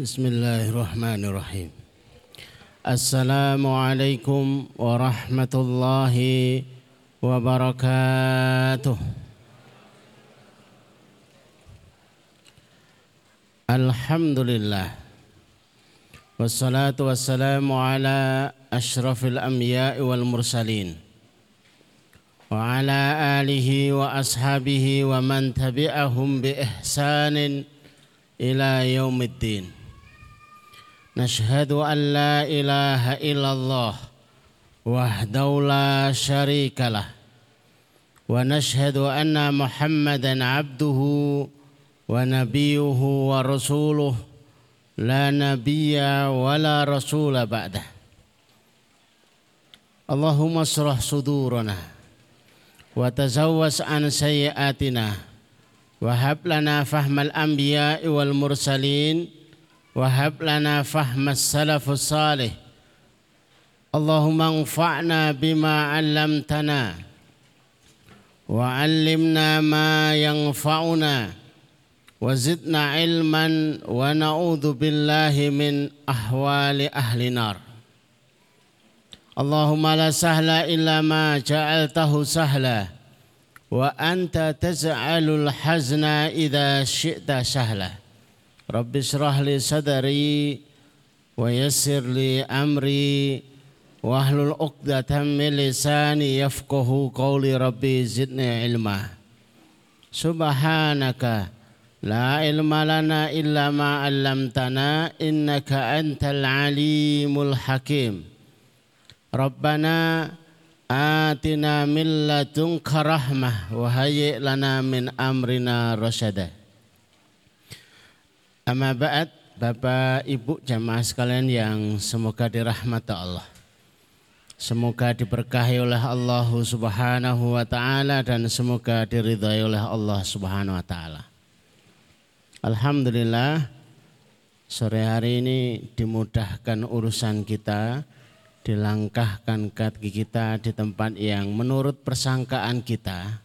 بسم الله الرحمن الرحيم. السلام عليكم ورحمة الله وبركاته. الحمد لله والصلاة والسلام على أشرف الأنبياء والمرسلين وعلى آله وأصحابه ومن تبعهم بإحسان إلى يوم الدين. نشهد أن لا إله إلا الله وحده لا شريك له ونشهد أن محمدا عبده ونبيه ورسوله لا نبي ولا رسول بعده. اللهم اشرح صدورنا وتزوس عن سيئاتنا وهب لنا فهم الأنبياء والمرسلين وهب لنا فهم السلف الصالح اللهم انفعنا بما علمتنا وعلمنا ما ينفعنا وزدنا علما ونعوذ بالله من أحوال أهل النار اللهم لا سهل إلا ما جعلته سهلا وأنت تجعل الحزن إذا شئت سهلا رب اشرح لي صدري ويسر لي أمري واحلل عقدة من لساني يفقه قولي ربي زدني علما. سبحانك لا علم لنا إلا ما علمتنا إنك أنت العليم الحكيم. ربنا آتنا من لدنك رحمة وهيئ لنا من أمرنا رشدا. Amma ba'd Bapak Ibu jamaah sekalian yang semoga dirahmati Allah. Semoga diberkahi oleh Allah Subhanahu wa taala dan semoga diridhai oleh Allah Subhanahu wa taala. Alhamdulillah sore hari ini dimudahkan urusan kita, dilangkahkan kaki kita di tempat yang menurut persangkaan kita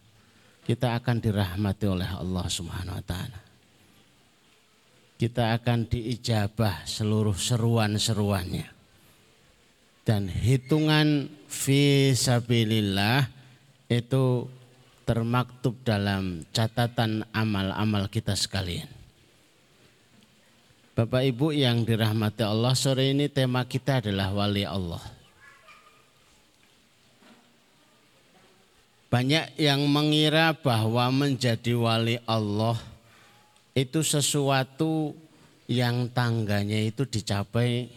kita akan dirahmati oleh Allah Subhanahu wa taala kita akan diijabah seluruh seruan-seruannya. Dan hitungan visabilillah itu termaktub dalam catatan amal-amal kita sekalian. Bapak Ibu yang dirahmati Allah, sore ini tema kita adalah wali Allah. Banyak yang mengira bahwa menjadi wali Allah – itu sesuatu yang tangganya itu dicapai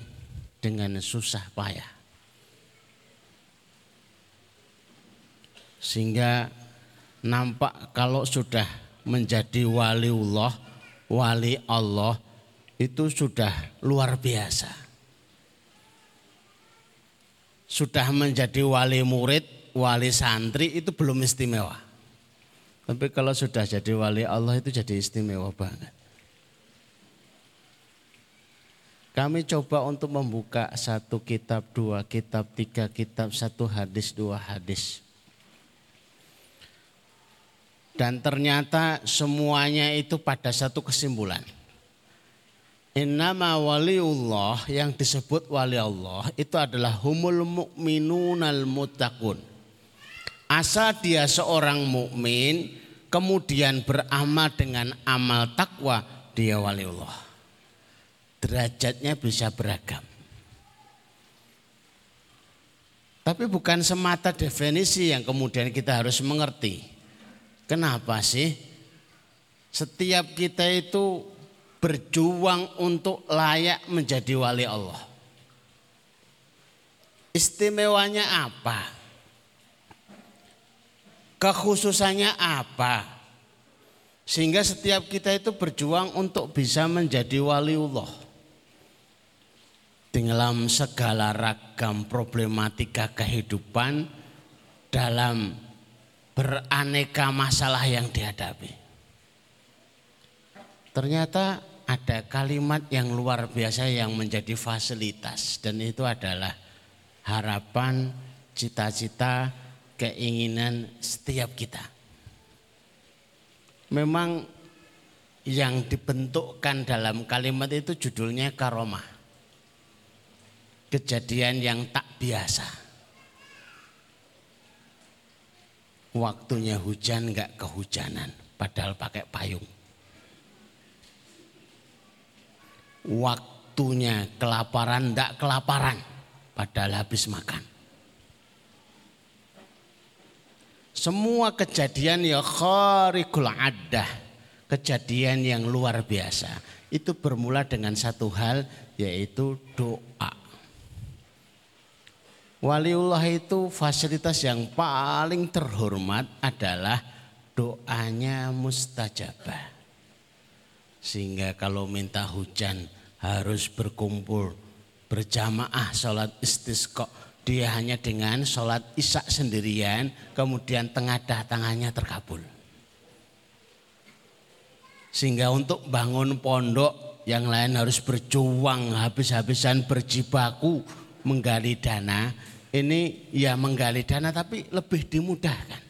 dengan susah payah. Sehingga nampak kalau sudah menjadi waliullah, wali Allah itu sudah luar biasa. Sudah menjadi wali murid, wali santri itu belum istimewa. Tapi kalau sudah jadi wali Allah itu jadi istimewa banget. Kami coba untuk membuka satu kitab, dua kitab, tiga kitab, satu hadis, dua hadis. Dan ternyata semuanya itu pada satu kesimpulan. Innama waliullah yang disebut wali Allah itu adalah humul mu'minunal mutakun. Asal dia seorang mukmin kemudian beramal dengan amal takwa dia waliullah. Derajatnya bisa beragam. Tapi bukan semata definisi yang kemudian kita harus mengerti. Kenapa sih? Setiap kita itu berjuang untuk layak menjadi wali Allah. Istimewanya apa? Kekhususannya apa? Sehingga setiap kita itu berjuang untuk bisa menjadi waliullah. Dalam segala ragam problematika kehidupan dalam beraneka masalah yang dihadapi. Ternyata ada kalimat yang luar biasa yang menjadi fasilitas dan itu adalah harapan, cita-cita, keinginan setiap kita. Memang yang dibentukkan dalam kalimat itu judulnya karomah. Kejadian yang tak biasa. Waktunya hujan nggak kehujanan, padahal pakai payung. Waktunya kelaparan nggak kelaparan, padahal habis makan. Semua kejadian ya kharikul adah kejadian yang luar biasa. Itu bermula dengan satu hal yaitu doa. Waliullah itu fasilitas yang paling terhormat adalah doanya mustajabah. Sehingga kalau minta hujan harus berkumpul berjamaah sholat istisqa. Dia hanya dengan sholat isya sendirian kemudian tengadah tangannya terkabul. Sehingga untuk bangun pondok yang lain harus berjuang habis-habisan berjibaku menggali dana. Ini ya menggali dana tapi lebih dimudahkan.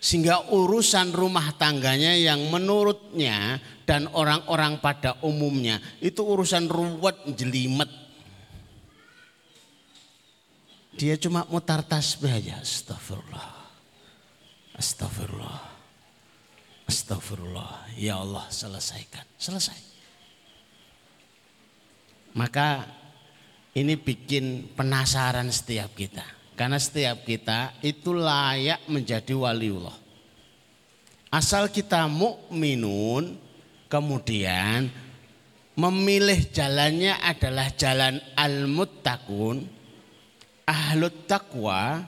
Sehingga urusan rumah tangganya yang menurutnya dan orang-orang pada umumnya itu urusan ruwet jelimet. Dia cuma mutar tasbih aja. Astagfirullah. Astagfirullah. Astagfirullah. Ya Allah selesaikan. Selesai. Maka ini bikin penasaran setiap kita. Karena setiap kita itu layak menjadi waliullah. Asal kita mukminun kemudian memilih jalannya adalah jalan al-muttaqun, ahlut taqwa,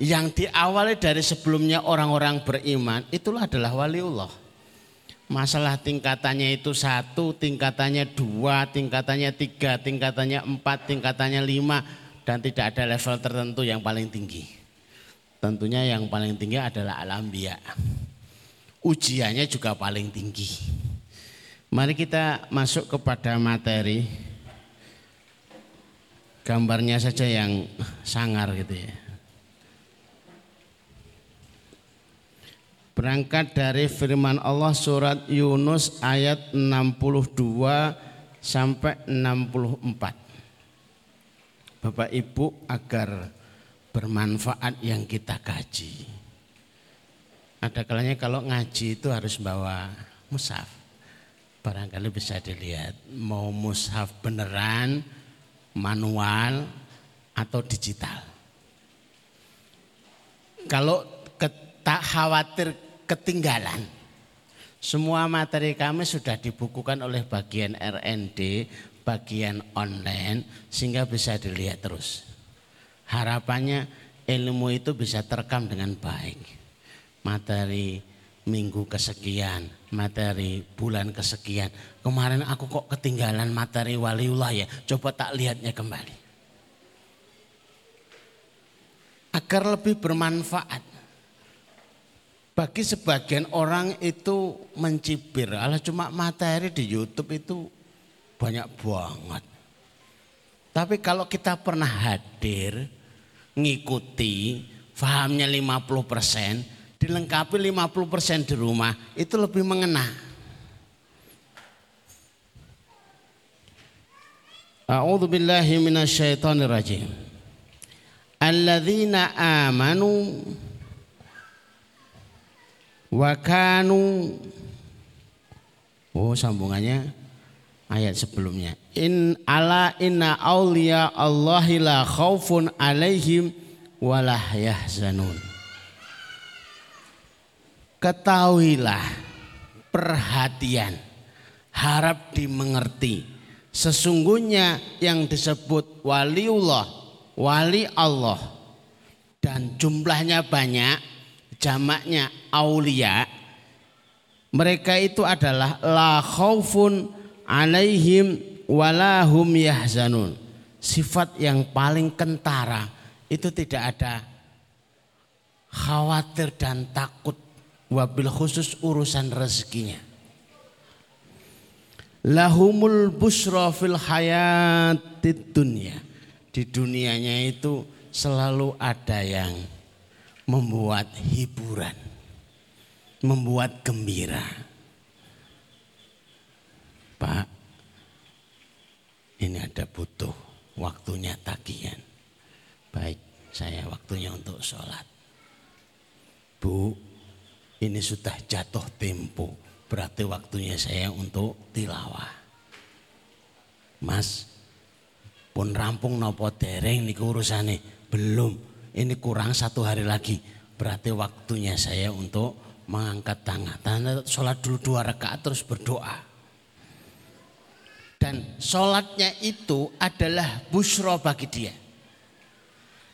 yang diawali dari sebelumnya orang-orang beriman itulah adalah waliullah. Masalah tingkatannya itu satu, tingkatannya dua, tingkatannya tiga, tingkatannya empat, tingkatannya lima. Dan tidak ada level tertentu yang paling tinggi. Tentunya yang paling tinggi adalah alambia. Ujiannya juga paling tinggi. Mari kita masuk kepada materi. Gambarnya saja yang sangar gitu ya. Berangkat dari firman Allah surat Yunus ayat 62 sampai 64. Bapak Ibu agar bermanfaat yang kita kaji. Ada kalanya kalau ngaji itu harus bawa mushaf. Barangkali bisa dilihat mau mushaf beneran, manual atau digital. Kalau tak khawatir ketinggalan. Semua materi kami sudah dibukukan oleh bagian RND, bagian online sehingga bisa dilihat terus. Harapannya ilmu itu bisa terekam dengan baik. Materi minggu kesekian, materi bulan kesekian. Kemarin aku kok ketinggalan materi waliullah ya. Coba tak lihatnya kembali. Agar lebih bermanfaat bagi sebagian orang itu mencibir, alah cuma materi di YouTube itu banyak banget. Tapi kalau kita pernah hadir, ngikuti, fahamnya 50%, dilengkapi 50% di rumah, itu lebih mengena. A'udzu billahi minasyaitonir rajim. Alladzina amanu Wakanu Oh sambungannya ayat sebelumnya. In ala inna awliya Allahi la khaufun alaihim walah yahzanun. Ketahuilah perhatian harap dimengerti sesungguhnya yang disebut waliullah wali Allah dan jumlahnya banyak jamaknya aulia mereka itu adalah la khaufun alaihim walahum yahzanun. Sifat yang paling kentara itu tidak ada. Khawatir dan takut wabil khusus urusan rezekinya lahumul busra fil hayatid dunya di dunianya itu selalu ada yang membuat hiburan. membuat gembira. Pak, ini ada butuh waktunya tagihan. Baik, saya waktunya untuk sholat. Bu, ini sudah jatuh tempo. Berarti waktunya saya untuk tilawah. Mas, pun rampung nopo dereng niku urusane. Belum, ini kurang satu hari lagi. Berarti waktunya saya untuk mengangkat tangan. Tanda sholat dulu dua rakaat terus berdoa. Dan sholatnya itu adalah busro bagi dia.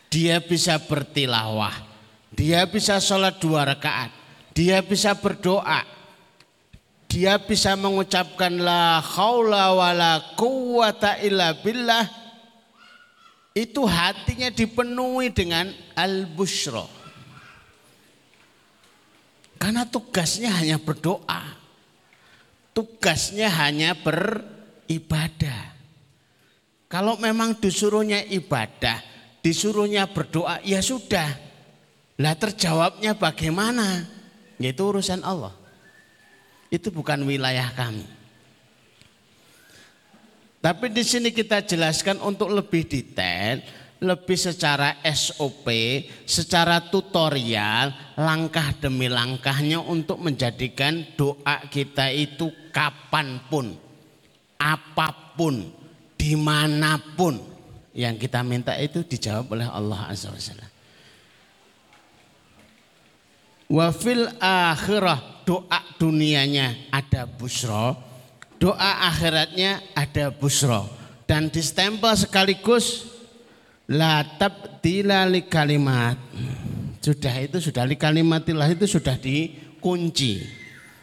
Dia bisa bertilawah. Dia bisa sholat dua rakaat. Dia bisa berdoa. Dia bisa mengucapkan la khawla wa la quwata illa billah. Itu hatinya dipenuhi dengan al-bushro. Karena tugasnya hanya berdoa. Tugasnya hanya beribadah. Kalau memang disuruhnya ibadah, disuruhnya berdoa, ya sudah. Lah terjawabnya bagaimana? Itu urusan Allah. Itu bukan wilayah kami. Tapi di sini kita jelaskan untuk lebih detail, lebih secara SOP, secara tutorial, langkah demi langkahnya untuk menjadikan doa kita itu kapan pun, apa pun, di mana pun yang kita minta itu dijawab oleh Allah Azza wa Jalla. Wafil akhirah doa dunianya ada busro, doa akhiratnya ada busro. Dan distempel sekaligus la tabdila li kalimat. Sudah itu sudah li kalimatillah itu sudah dikunci.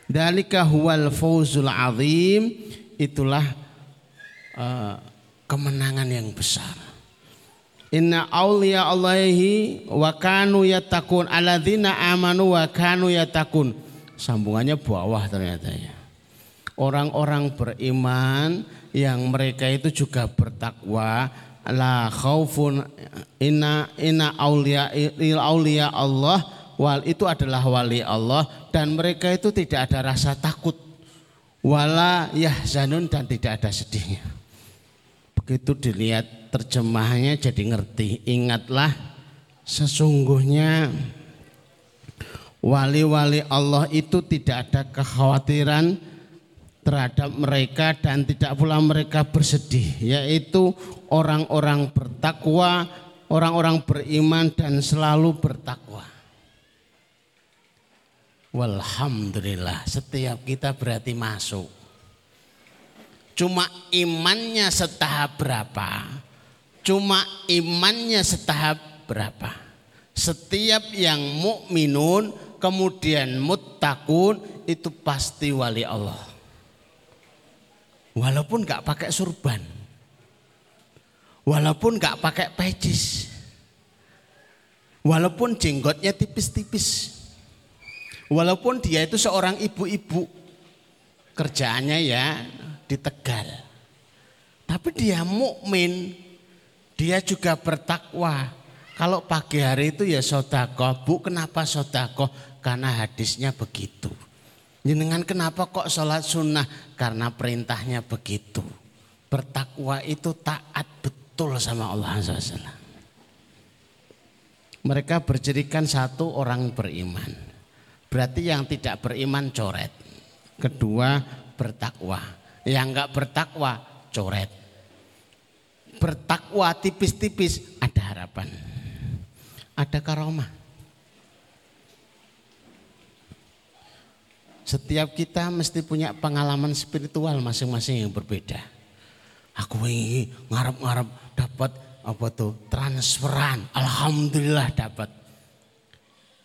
Dalika huwal fawzul azim itulah uh, kemenangan yang besar. Inna awliya Allahi wa kanu yatakun aladzina amanu wa kanu yatakun. Sambungannya bawah ternyata ya. Orang-orang beriman yang mereka itu juga bertakwa la khaufun inna inna aulia il aulia Allah wal itu adalah wali Allah dan mereka itu tidak ada rasa takut wala yahzanun dan tidak ada sedihnya. Begitu dilihat terjemahannya jadi ngerti. Ingatlah sesungguhnya wali-wali Allah itu tidak ada kekhawatiran terhadap mereka dan tidak pula mereka bersedih yaitu orang-orang bertakwa, orang-orang beriman dan selalu bertakwa. Walhamdulillah setiap kita berarti masuk. Cuma imannya setahap berapa? Cuma imannya setahap berapa? Setiap yang mukminun kemudian muttaqun itu pasti wali Allah. Walaupun nggak pakai surban. Walaupun nggak pakai pejis. Walaupun jenggotnya tipis-tipis. Walaupun dia itu seorang ibu-ibu. Kerjaannya ya di Tegal. Tapi dia mukmin, dia juga bertakwa. Kalau pagi hari itu ya sodako. Bu kenapa sodako? Karena hadisnya begitu. Jenengan kenapa kok sholat sunnah? Karena perintahnya begitu. Bertakwa itu taat betul sama Allah SWT. Mereka berjerikan satu orang beriman. Berarti yang tidak beriman coret. Kedua bertakwa. Yang enggak bertakwa coret bertakwa tipis-tipis ada harapan. Ada karomah. Setiap kita mesti punya pengalaman spiritual masing-masing yang berbeda. Aku ingin ngarep-ngarep dapat apa tuh transferan. Alhamdulillah dapat.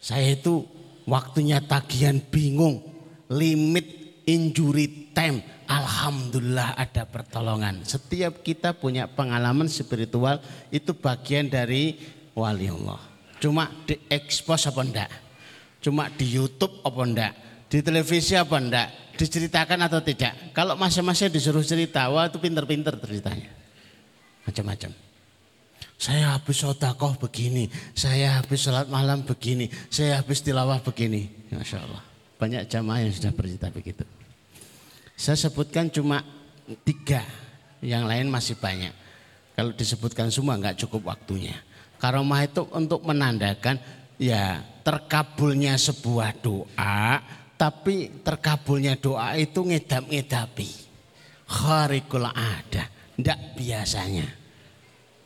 Saya itu waktunya tagihan bingung. Limit injury time Alhamdulillah ada pertolongan. Setiap kita punya pengalaman spiritual itu bagian dari wali Allah. Cuma diekspos apa enggak? Cuma di YouTube apa enggak? Di televisi apa enggak? Diceritakan atau tidak? Kalau masing-masing disuruh cerita, wah itu pinter-pinter ceritanya. Macam-macam. Saya habis sodakoh begini, saya habis sholat malam begini, saya habis tilawah begini. Masya Allah. Banyak jamaah yang sudah bercerita begitu. Saya sebutkan cuma tiga, yang lain masih banyak. Kalau disebutkan semua nggak cukup waktunya. Karomah itu untuk menandakan ya terkabulnya sebuah doa, tapi terkabulnya doa itu ngedap-ngedapi. Kharikul ada, tidak biasanya.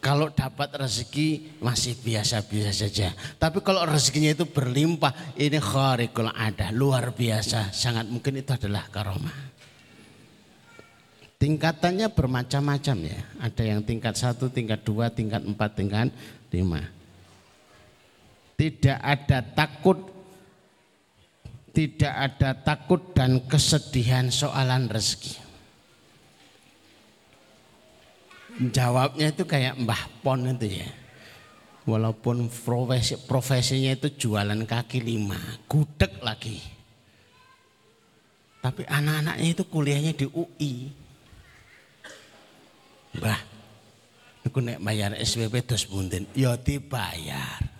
Kalau dapat rezeki masih biasa-biasa saja. Tapi kalau rezekinya itu berlimpah, ini kharikul ada, luar biasa. Sangat mungkin itu adalah karomah. Tingkatannya bermacam-macam ya. Ada yang tingkat satu, tingkat dua, tingkat empat, tingkat lima. Tidak ada takut, tidak ada takut dan kesedihan soalan rezeki. jawabnya itu kayak Mbah Pon itu ya. Walaupun profesi, profesinya itu jualan kaki lima, gudeg lagi. Tapi anak-anaknya itu kuliahnya di UI. Mbah, aku nek bayar SPP terus buntin, ya dibayar.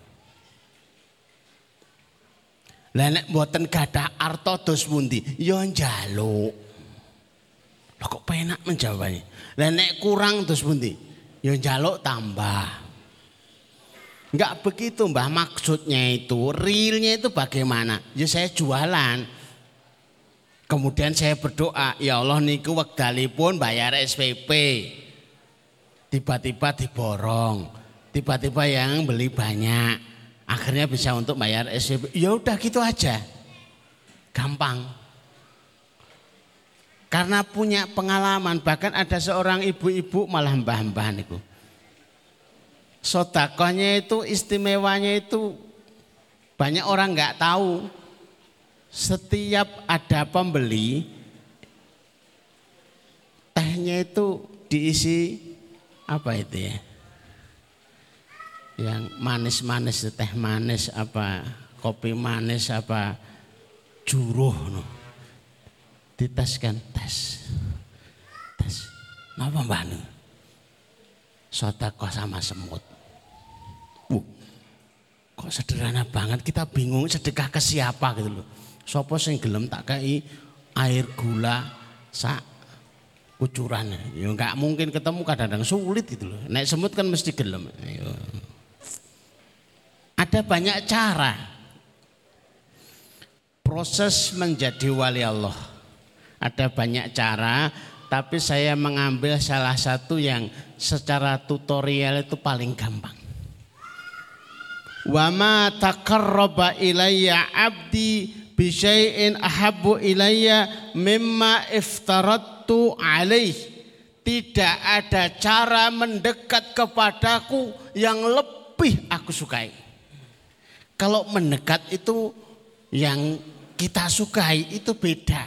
Lah nek mboten gadah arto dos pundi? Ya njaluk. Lah kok penak menjawabnya. Lah kurang terus pundi? Ya njaluk tambah. Enggak begitu Mbah maksudnya itu, realnya itu bagaimana? Ya saya jualan. Kemudian saya berdoa, ya Allah niku wekdalipun bayar SPP. Tiba-tiba diborong. Tiba-tiba yang beli banyak. Akhirnya bisa untuk bayar SPP. Ya udah gitu aja. Gampang. Karena punya pengalaman, bahkan ada seorang ibu-ibu malah mbah-mbah niku. Sodakohnya itu istimewanya itu banyak orang nggak tahu. Setiap ada pembeli, tehnya itu diisi apa itu ya? Yang manis-manis, teh manis apa, kopi manis apa, juruh. No. Diteskan tes tes napa mbah nu sodakoh sama semut. Uh, kok sederhana banget. Kita bingung sedekah ke siapa gitu loh. Sopo sing gelem tak kai air gula sak kucuran ya nggak mungkin ketemu kadang-kadang sulit gitu loh. Naik semut kan mesti gelem. Ayo. ada banyak cara. Proses menjadi wali Allah. Ada banyak cara, tapi saya mengambil salah satu yang secara tutorial itu paling gampang. Wa ma taqarraba ilayya 'abdi bi syai'in ahabbu ilayya mimma iftaradtu alaih. Tidak ada cara mendekat kepadaku yang lebih aku sukai. Kalau mendekat itu yang kita sukai itu beda.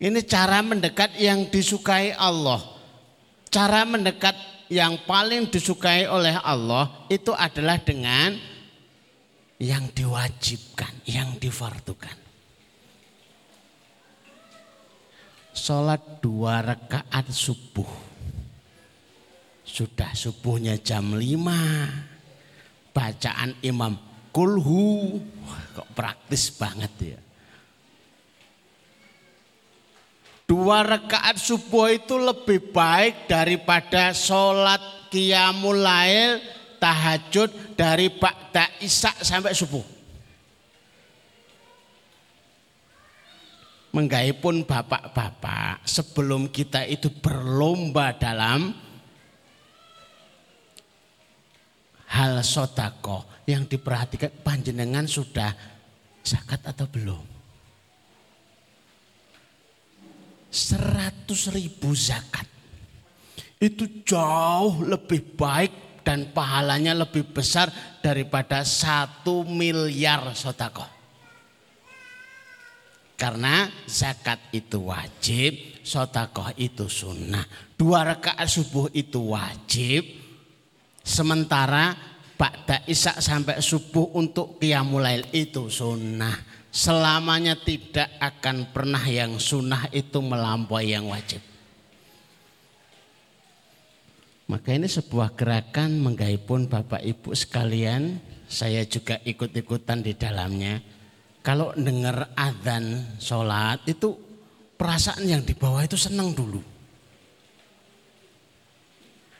Ini cara mendekat yang disukai Allah. Cara mendekat yang paling disukai oleh Allah itu adalah dengan yang diwajibkan, yang difardukan. Sholat dua rakaat subuh. Sudah subuhnya jam lima. Bacaan imam kulhu. Kok praktis banget ya. Dua rakaat subuh itu lebih baik daripada sholat qiyamul lail tahajud dari ba'da isak sampai subuh. Menggaipun bapak-bapak sebelum kita itu berlomba dalam hal sodako yang diperhatikan panjenengan sudah zakat atau belum? Seratus ribu zakat. Itu jauh lebih baik dan pahalanya lebih besar daripada satu miliar sotakoh. Karena zakat itu wajib, sotakoh itu sunnah. Dua rakaat subuh itu wajib. Sementara Ba'da isak sampai subuh untuk qiyamulail itu sunnah selamanya tidak akan pernah yang sunnah itu melampaui yang wajib. Maka ini sebuah gerakan menggaipun Bapak Ibu sekalian, saya juga ikut-ikutan di dalamnya. kalau dengar adzan sholat itu perasaan yang di bawah itu senang dulu.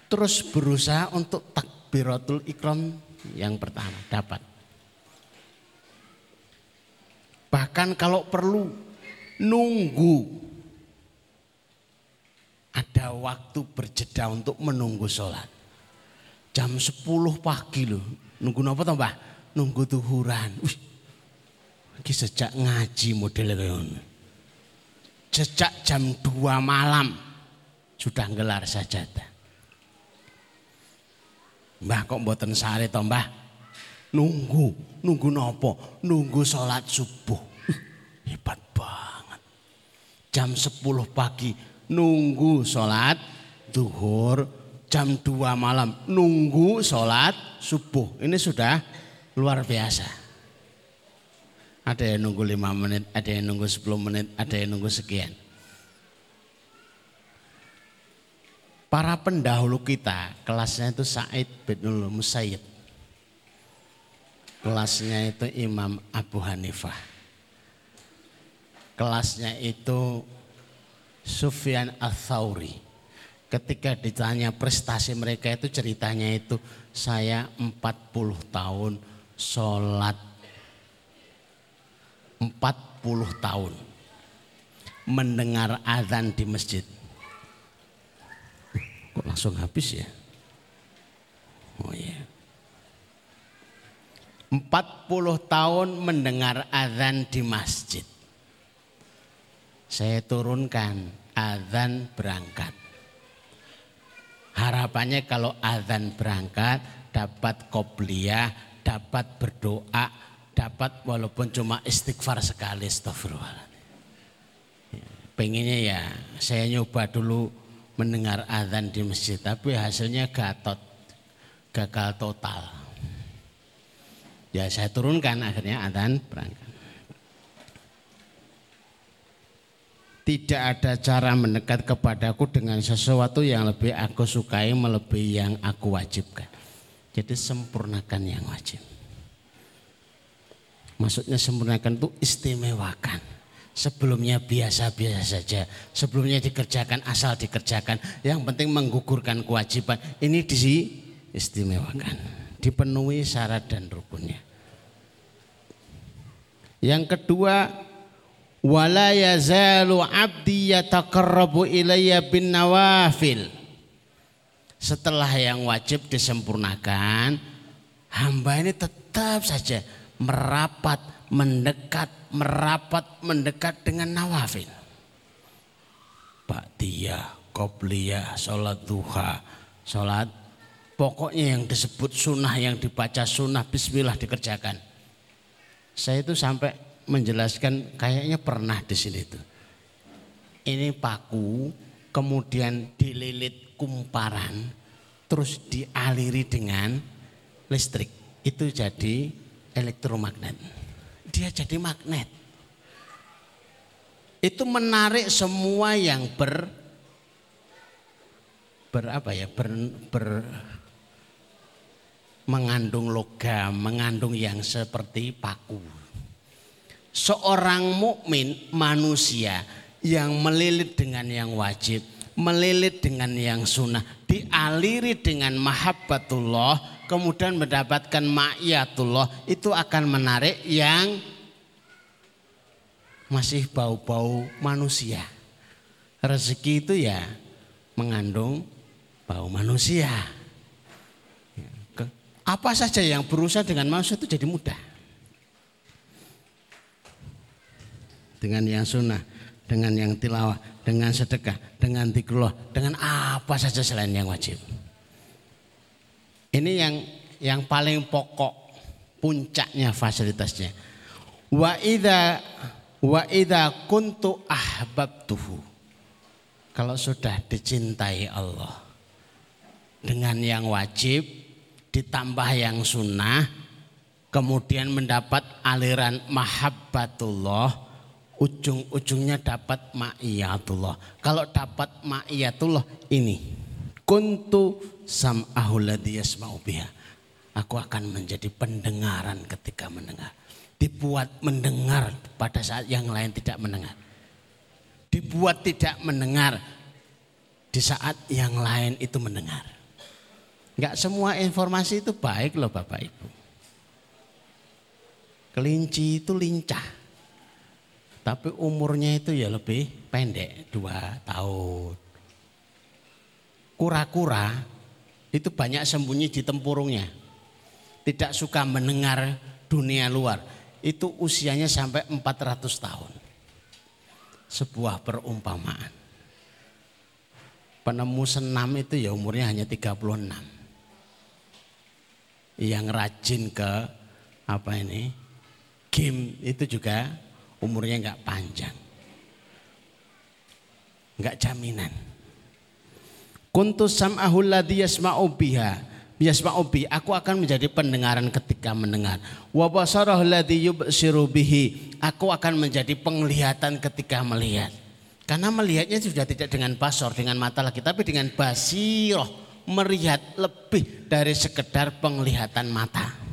Terus berusaha untuk takbiratul ikram yang pertama dapat. Bahkan kalau perlu nunggu ada waktu berjeda untuk menunggu sholat. Jam 10 pagi loh. Nunggu apa toh mbah? Nunggu tuhuran. Wih, Iki sejak ngaji model ngono. Sejak jam 2 malam sudah gelar sajadah. Mbah kok mboten sare to, Mbah? Nunggu, nunggu nopo? Nunggu sholat subuh. Hebat banget. Jam 10 pagi nunggu sholat duhur. Jam 2 malam nunggu sholat subuh. Ini sudah luar biasa. Ada yang nunggu lima menit, ada yang nunggu 10 menit, ada yang nunggu sekian. Para pendahulu kita, kelasnya itu Said bin Musayyid. Kelasnya itu Imam Abu Hanifah. Kelasnya itu Sufyan Al-Thawri. Ketika ditanya prestasi mereka itu ceritanya itu saya 40 tahun sholat 40 tahun mendengar azan di masjid. Kok langsung habis ya? Oh iya. 40 tahun mendengar azan di masjid. Saya turunkan azan berangkat. Harapannya kalau azan berangkat dapat kopliyah, dapat berdoa, dapat walaupun cuma istighfar sekali astagfirullah. Pengennya ya saya nyoba dulu mendengar azan di masjid tapi hasilnya gatot gagal total. Ya saya turunkan akhirnya azan berangkat. Tidak ada cara mendekat kepadaku dengan sesuatu yang lebih aku sukai melebihi yang aku wajibkan. Jadi sempurnakan yang wajib. Maksudnya sempurnakan itu istimewakan. Sebelumnya biasa-biasa saja. Sebelumnya dikerjakan asal dikerjakan. Yang penting menggugurkan kewajiban. Ini istimewakan. Dipenuhi syarat dan rukunnya. Yang kedua, wala yazalu abdi yataqarrabu ilayya bin nawafil. Setelah yang wajib disempurnakan, hamba ini tetap saja merapat, mendekat, merapat, mendekat dengan nawafil. Ba'diyah, qobliyah, sholat duha, sholat pokoknya yang disebut sunnah, yang dibaca sunnah, bismillah dikerjakan. Saya itu sampai menjelaskan kayaknya pernah di sini itu. Ini paku, kemudian dililit kumparan, terus dialiri dengan listrik. Itu jadi elektromagnet. Dia jadi magnet. Itu menarik semua yang ber ber apa ya ber, ber mengandung logam, mengandung yang seperti paku. Seorang mukmin manusia yang melilit dengan yang wajib, melilit dengan yang sunnah, dialiri dengan mahabbatullah, kemudian mendapatkan ma'iyatullah itu akan menarik yang masih bau-bau manusia. Rezeki itu ya mengandung bau manusia. Apa saja yang berusaha dengan manusia itu jadi mudah. Dengan yang sunnah, dengan yang tilawah, dengan sedekah, dengan dikrullah, dengan apa saja selain yang wajib. Ini yang yang paling pokok puncaknya fasilitasnya. Wa idza wa idza kuntu ahbabtuhu. Kalau sudah dicintai Allah dengan yang wajib ditambah yang sunnah kemudian mendapat aliran mahabbatullah ujung-ujungnya dapat ma'iyatullah. Kalau dapat ma'iyatullah ini kuntu sam'ahu ladhi. Aku akan menjadi pendengaran ketika mendengar. dibuat mendengar pada saat yang lain tidak mendengar. Dibuat tidak mendengar di saat yang lain itu mendengar. Enggak semua informasi itu baik loh Bapak Ibu. Kelinci itu lincah. Tapi umurnya itu ya lebih pendek, dua tahun. Kura-kura itu banyak sembunyi di tempurungnya. Tidak suka mendengar dunia luar. Itu usianya sampai 400 tahun. Sebuah perumpamaan. Penemu senam itu ya umurnya hanya 36. Yang rajin ke apa ini? Game itu juga umurnya nggak panjang. Nggak jaminan. Kuntus sam'ahul ladhi yasma'u biha. Aku akan menjadi pendengaran ketika mendengar. Wa basarah ladhi. Aku akan menjadi penglihatan ketika melihat. Karena melihatnya sudah tidak dengan basor, dengan mata lagi. Tapi dengan basiroh. Melihat lebih dari sekedar penglihatan mata.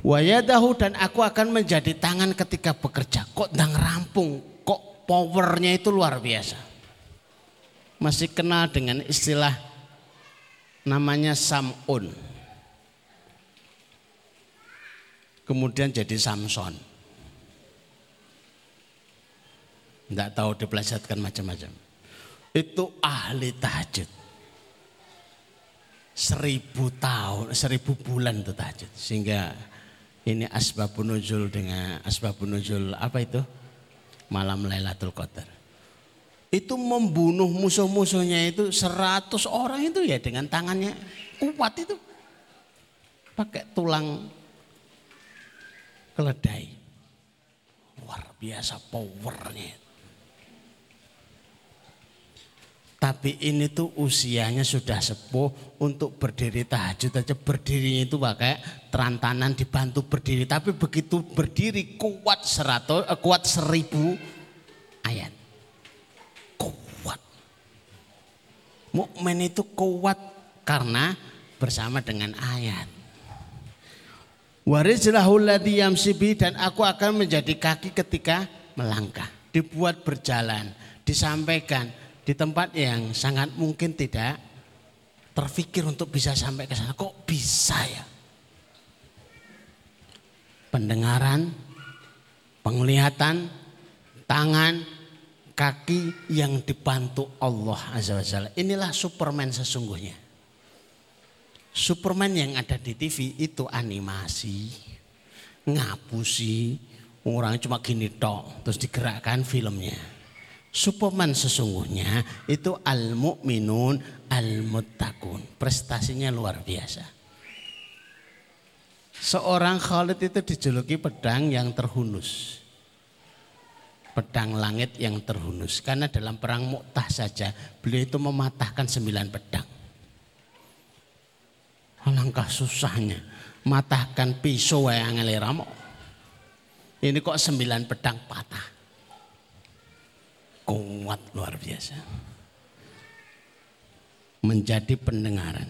Wayadahu dan aku akan menjadi tangan ketika bekerja. Kok dang rampung, kok powernya itu luar biasa. Masih kenal dengan istilah namanya Samun. Kemudian jadi Samson. Tidak tahu dipelesetkan macam-macam. Itu ahli tahajud. Seribu tahun, seribu bulan itu tahajud. Sehingga ini asbabun nuzul dengan asbabun nuzul apa itu? Malam Lailatul Qadar. Itu membunuh musuh-musuhnya itu seratus orang itu ya dengan tangannya kuat itu. Pakai tulang keledai. Luar biasa powernya. Tapi ini tuh usianya sudah sepuh untuk berdiri tahajud aja berdirinya itu pakai terantanan dibantu berdiri. Tapi begitu berdiri kuat seratus, eh, kuat seribu ayat. Kuat. Mukmin itu kuat karena bersama dengan ayat. Yamsibi dan aku akan menjadi kaki ketika melangkah. Dibuat berjalan, disampaikan, di tempat yang sangat mungkin tidak terfikir untuk bisa sampai ke sana. Kok bisa ya? Pendengaran, penglihatan, tangan, kaki yang dibantu Allah Azza wa Jalla. Inilah Superman sesungguhnya. Superman yang ada di TV itu animasi, ngapusi, orang cuma gini tok, terus digerakkan filmnya. Superman sesungguhnya itu al-mu'minun al-muttaqun. Prestasinya luar biasa. Seorang Khalid itu dijuluki pedang yang terhunus. Pedang langit yang terhunus. Karena dalam perang Mu'tah saja beliau itu mematahkan sembilan pedang. Alangkah susahnya. Matahkan pisau yang ngeliramo. Ini kok sembilan pedang patah kuat luar biasa. Menjadi pendengaran,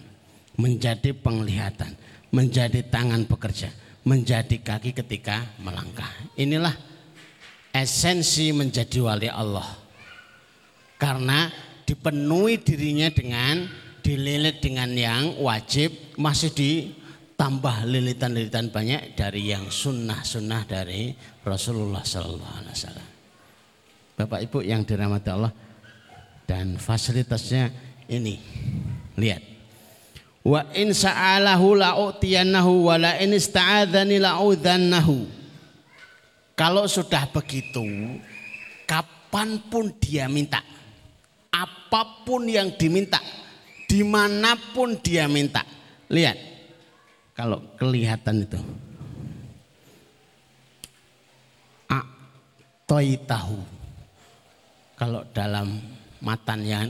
menjadi penglihatan, menjadi tangan pekerja, menjadi kaki ketika melangkah. Inilah esensi menjadi wali Allah. Karena dipenuhi dirinya dengan dililit dengan yang wajib masih ditambah lilitan-lilitan banyak dari yang sunnah-sunnah dari Rasulullah Sallallahu Alaihi Wasallam. Bapak Ibu yang dirahmati Allah dan fasilitasnya ini. Lihat. Wa in sa'alahu la'utiyannahu wa la in ista'adzani la'udhannahu. Kalau sudah begitu, kapan pun dia minta, apa pun yang diminta, di mana pun dia minta. Lihat, kalau kelihatan itu. tahu kalau dalam matanya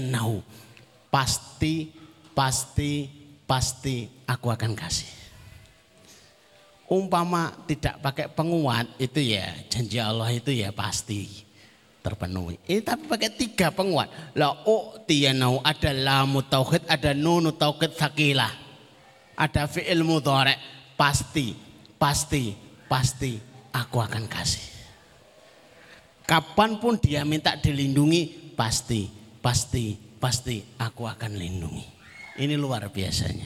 nahu pasti pasti pasti aku akan kasih. Umpama tidak pakai penguat itu ya janji Allah itu ya pasti terpenuhi. Ini tapi pakai tiga penguat. La nahu ada lamu tauhid, ada nunu tauhid sakilah. Ada fi'il mudhari pasti pasti, pasti aku akan kasih. Kapan pun dia minta dilindungi, pasti, pasti, pasti aku akan lindungi. Ini luar biasanya.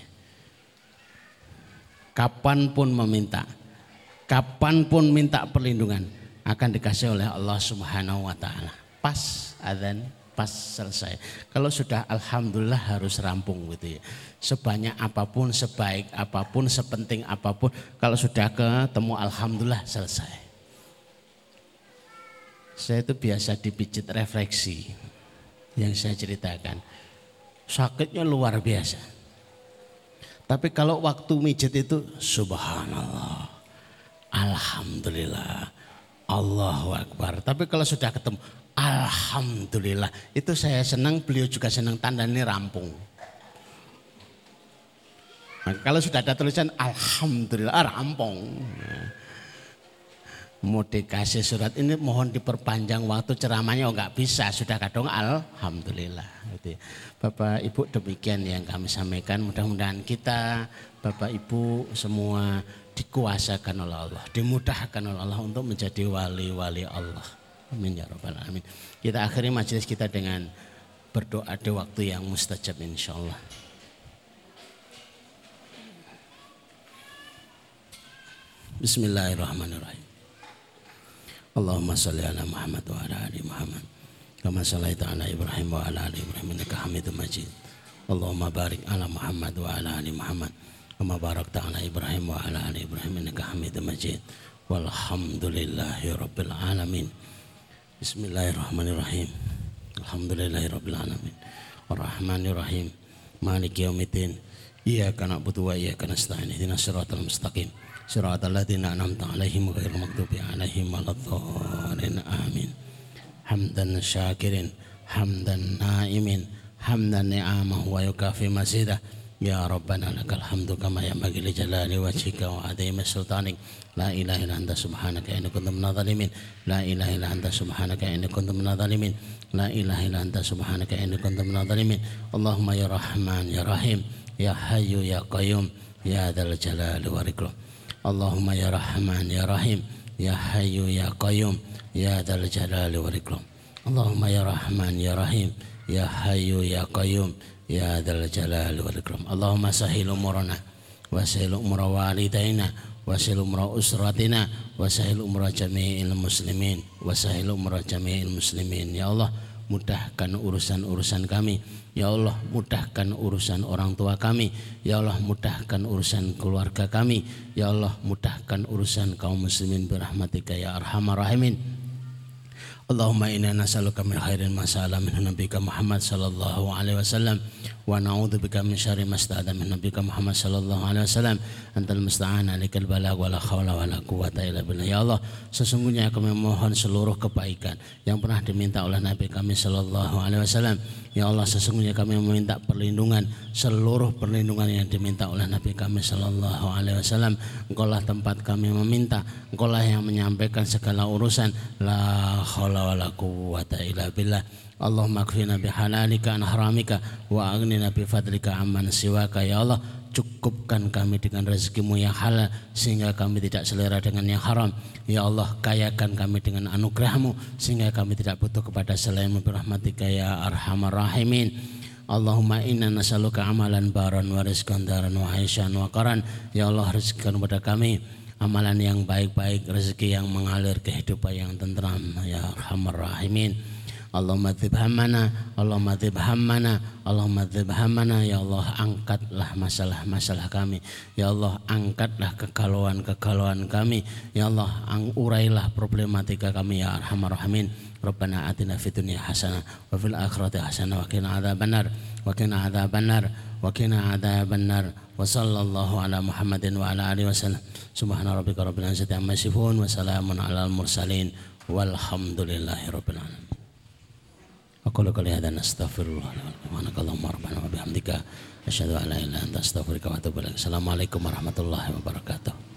Kapan pun meminta, kapan pun minta perlindungan, akan dikasih oleh Allah Subhanahu wa Ta'ala. Pas adzan, pas selesai. Kalau sudah Alhamdulillah harus rampung gitu ya. Sebanyak apa pun, sebaik apa pun, sepenting apa pun, kalau sudah ketemu Alhamdulillah selesai. Saya itu biasa dipijit refleksi yang saya ceritakan. Sakitnya luar biasa. Tapi kalau waktu mijet itu subhanallah. Alhamdulillah. Allahu Akbar. Tapi kalau sudah ketemu Alhamdulillah. Itu saya senang, beliau juga senang tanda ini rampung. Nah, kalau sudah ada tulisan Alhamdulillah rampung mau dikasih surat ini mohon diperpanjang waktu ceramahnya oh nggak bisa. Sudah kadang alhamdulillah. Gitu. Bapak Ibu demikian yang kami sampaikan. Mudah-mudahan kita Bapak Ibu semua dikuasakan oleh Allah dimudahkan oleh Allah untuk menjadi wali-wali Allah. Amin ya rabbal alamin. Kita akhiri majelis kita dengan berdoa di waktu yang mustajab insya Allah Bismillahirrahmanirrahim Allahumma salli ala Muhammad wa ala ali Muhammad. Kama sallaita ala Ibrahim wa ala ali Ibrahim innaka Hamidum Majid. Allahumma barik ala Muhammad wa ala ali Muhammad. Kama barakta ala Ibrahim wa ala ali Ibrahim innaka Hamidum Majid. Walhamdulillahi rabbil alamin. Bismillahirrahmanirrahim. Alhamdulillahi rabbil alamin. Ar-Rahmanirrahim. Maliki yaumiddin. Iyyaka na'budu wa iyyaka nasta'in. Ihdinas siratal mustaqim صراط الذين أنعمت عليهم غير المغضوب عليهم ولا الضالين. آمين. حمدا شاكر حمدا نائم حمدا نعامه ويكافي مزيده. يا ربنا لك الحمد كما ينبغي لجلال وجهك وعظيم سلطانك. لا إله إلا أنت سبحانك إني كنت من الظالمين. لا إله إلا أنت سبحانك إني كنت من الظالمين. لا إله إلا أنت سبحانك إني كنت من الظالمين. اللهم يا رحمن يا رحيم. يا حي يا قيوم. يا ذا الجلال والإكرام. Allahumma ya Rahman ya Rahim ya Hayyu ya Qayyum ya Dzal Jalali wal Ikram. Allahumma ya Rahman ya Rahim ya Hayyu ya Qayyum ya Dzal Jalali wal Ikram. Allahumma sahil umurana wa sahil umur walidaina wa sahil umur usratina wa sahil umur jami'il muslimin wa mudahkan urusan-urusan kami. Ya Allah, mudahkan urusan orang tua kami. Ya Allah, mudahkan urusan keluarga kami. Ya Allah, mudahkan urusan kaum muslimin birahmatika ya arhamar rahimin. Allahumma inna nas'aluka min khairin ma sa'ala min nabiyyika Muhammad sallallahu alaihi wasallam wa na'udzu bika min syarri ma sta'ada min nabiyyika Muhammad sallallahu alaihi wasallam antal musta'an alikal balagh wala haula wala quwata illa billah ya Allah sesungguhnya kami mohon seluruh kebaikan yang pernah diminta oleh Nabi kami sallallahu alaihi wasallam Ya Allah sesungguhnya kami meminta perlindungan seluruh perlindungan yang diminta oleh Nabi kami Shallallahu Alaihi Wasallam. Engkaulah tempat kami meminta, Engkaulah yang menyampaikan segala urusan. La haula wala quwata illa billah. Allahumma kfina bihalalika an haramika wa aghnina bi fadlika amman siwaka. Ya Allah cukupkan kami dengan rezekimu yang halal sehingga kami tidak selera dengan yang haram. Ya Allah kayakan kami dengan anugerahmu sehingga kami tidak butuh kepada selain rahmatika ya arhamar rahimin. Allahumma inna nasaluka amalan baran wa rizqan daran wa haisyan wa qaran. Ya Allah rezekikan kepada kami amalan yang baik-baik rezeki yang mengalir kehidupan yang tentram. Ya arhamar rahimin. Allahumma dzib hammana Allahumma dzib hammana Allahumma dzib hammana. Ya Allah angkatlah masalah-masalah kami. Ya Allah angkatlah kegalauan-kegalauan kami. Ya Allah urailah problematika kami ya arhamar rahimin. Rabbana atina fid dunya hasanah wa fil akhirati hasanah wa qina adzabannar wa qina adzabannar wa qina adzabannar wa sallallahu ala Muhammadin wa ala alihi wasallam. Subhana rabbika rabbil izzati amma yasifun wa salamun alal mursalin. Walhamdulillahi rabbil alamin. Aku kali hada nastaghfirullah Subhanakallahumma rabbana wa bihamdika. Asyhadu an la ilaha illa anta astaghfiruka wa atubu ilaik. Assalamualaikum warahmatullahi wabarakatuh.